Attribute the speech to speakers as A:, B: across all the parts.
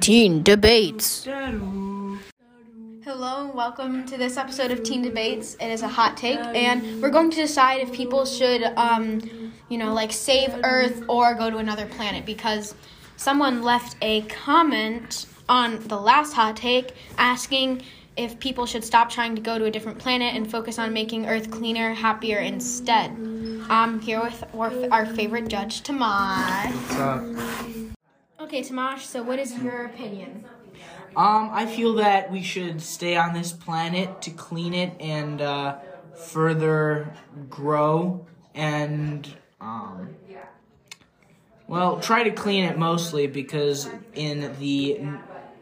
A: Teen Debates.
B: Hello and welcome to this episode of Teen Debates. It is a hot take, and we're going to decide if people should, um, you know, like save Earth or go to another planet because someone left a comment on the last hot take asking if people should stop trying to go to a different planet and focus on making Earth cleaner, happier instead. I'm here with our, favorite judge, Tamas. Okay, Tamas, so what is your opinion?
C: Um, I feel that we should stay on this planet to clean it and uh, further grow and um, well, try to clean it mostly because in the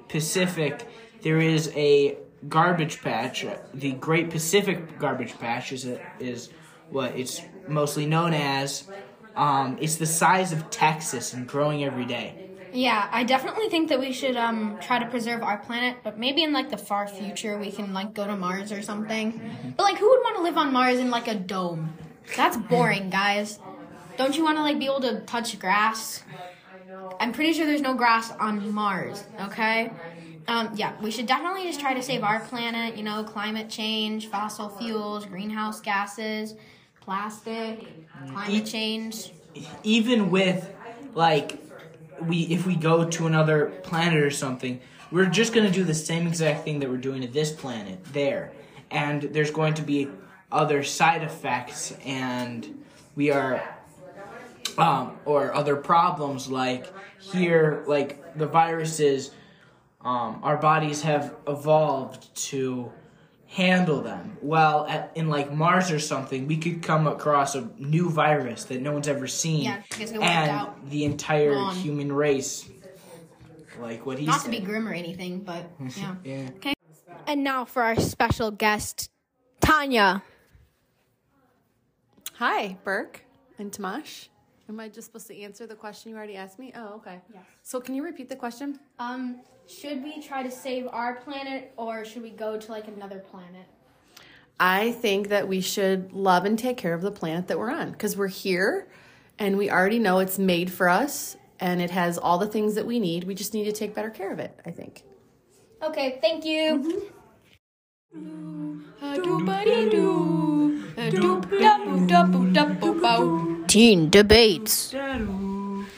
C: Pacific there is a garbage patch. The Great Pacific Garbage Patch is a, is what it's mostly known as. Um, it's the size of Texas and growing every day.
B: Yeah, I definitely think that we should um try to preserve our planet, but maybe in like the far future we can like go to Mars or something. But like who would want to live on Mars in like a dome? That's boring, guys. Don't you want to like be able to touch grass? I'm pretty sure there's no grass on Mars, okay? Um, yeah, we should definitely just try to save our planet, you know, climate change, fossil fuels, greenhouse gases, plastic, climate change.
C: even with like we if we go to another planet or something we're just going to do the same exact thing that we're doing to this planet there and there's going to be other side effects and we are um, or other problems like here like the viruses um, our bodies have evolved to handle them well at, in like mars or something we could come across a new virus that no one's ever seen
B: Yeah, it's gonna
C: and
B: out.
C: the entire
B: Gone.
C: human race like what he
B: Not to be grim or anything, but yeah.
C: yeah
B: Okay. And now for our special guest, Tanya.
D: Hi, Burke and Tamas. Am I just supposed to answer the question you already asked me? Oh, okay.
B: Yes.
D: So can you repeat the question?
B: Um, should we try to save our planet or should we go to like another planet?
D: I think that we should love and take care of the planet that we're on because we're here and we already know it's made for us and it has all the things that we need. We just need to take better care of it, I think.
B: Okay, thank you.
A: Debates.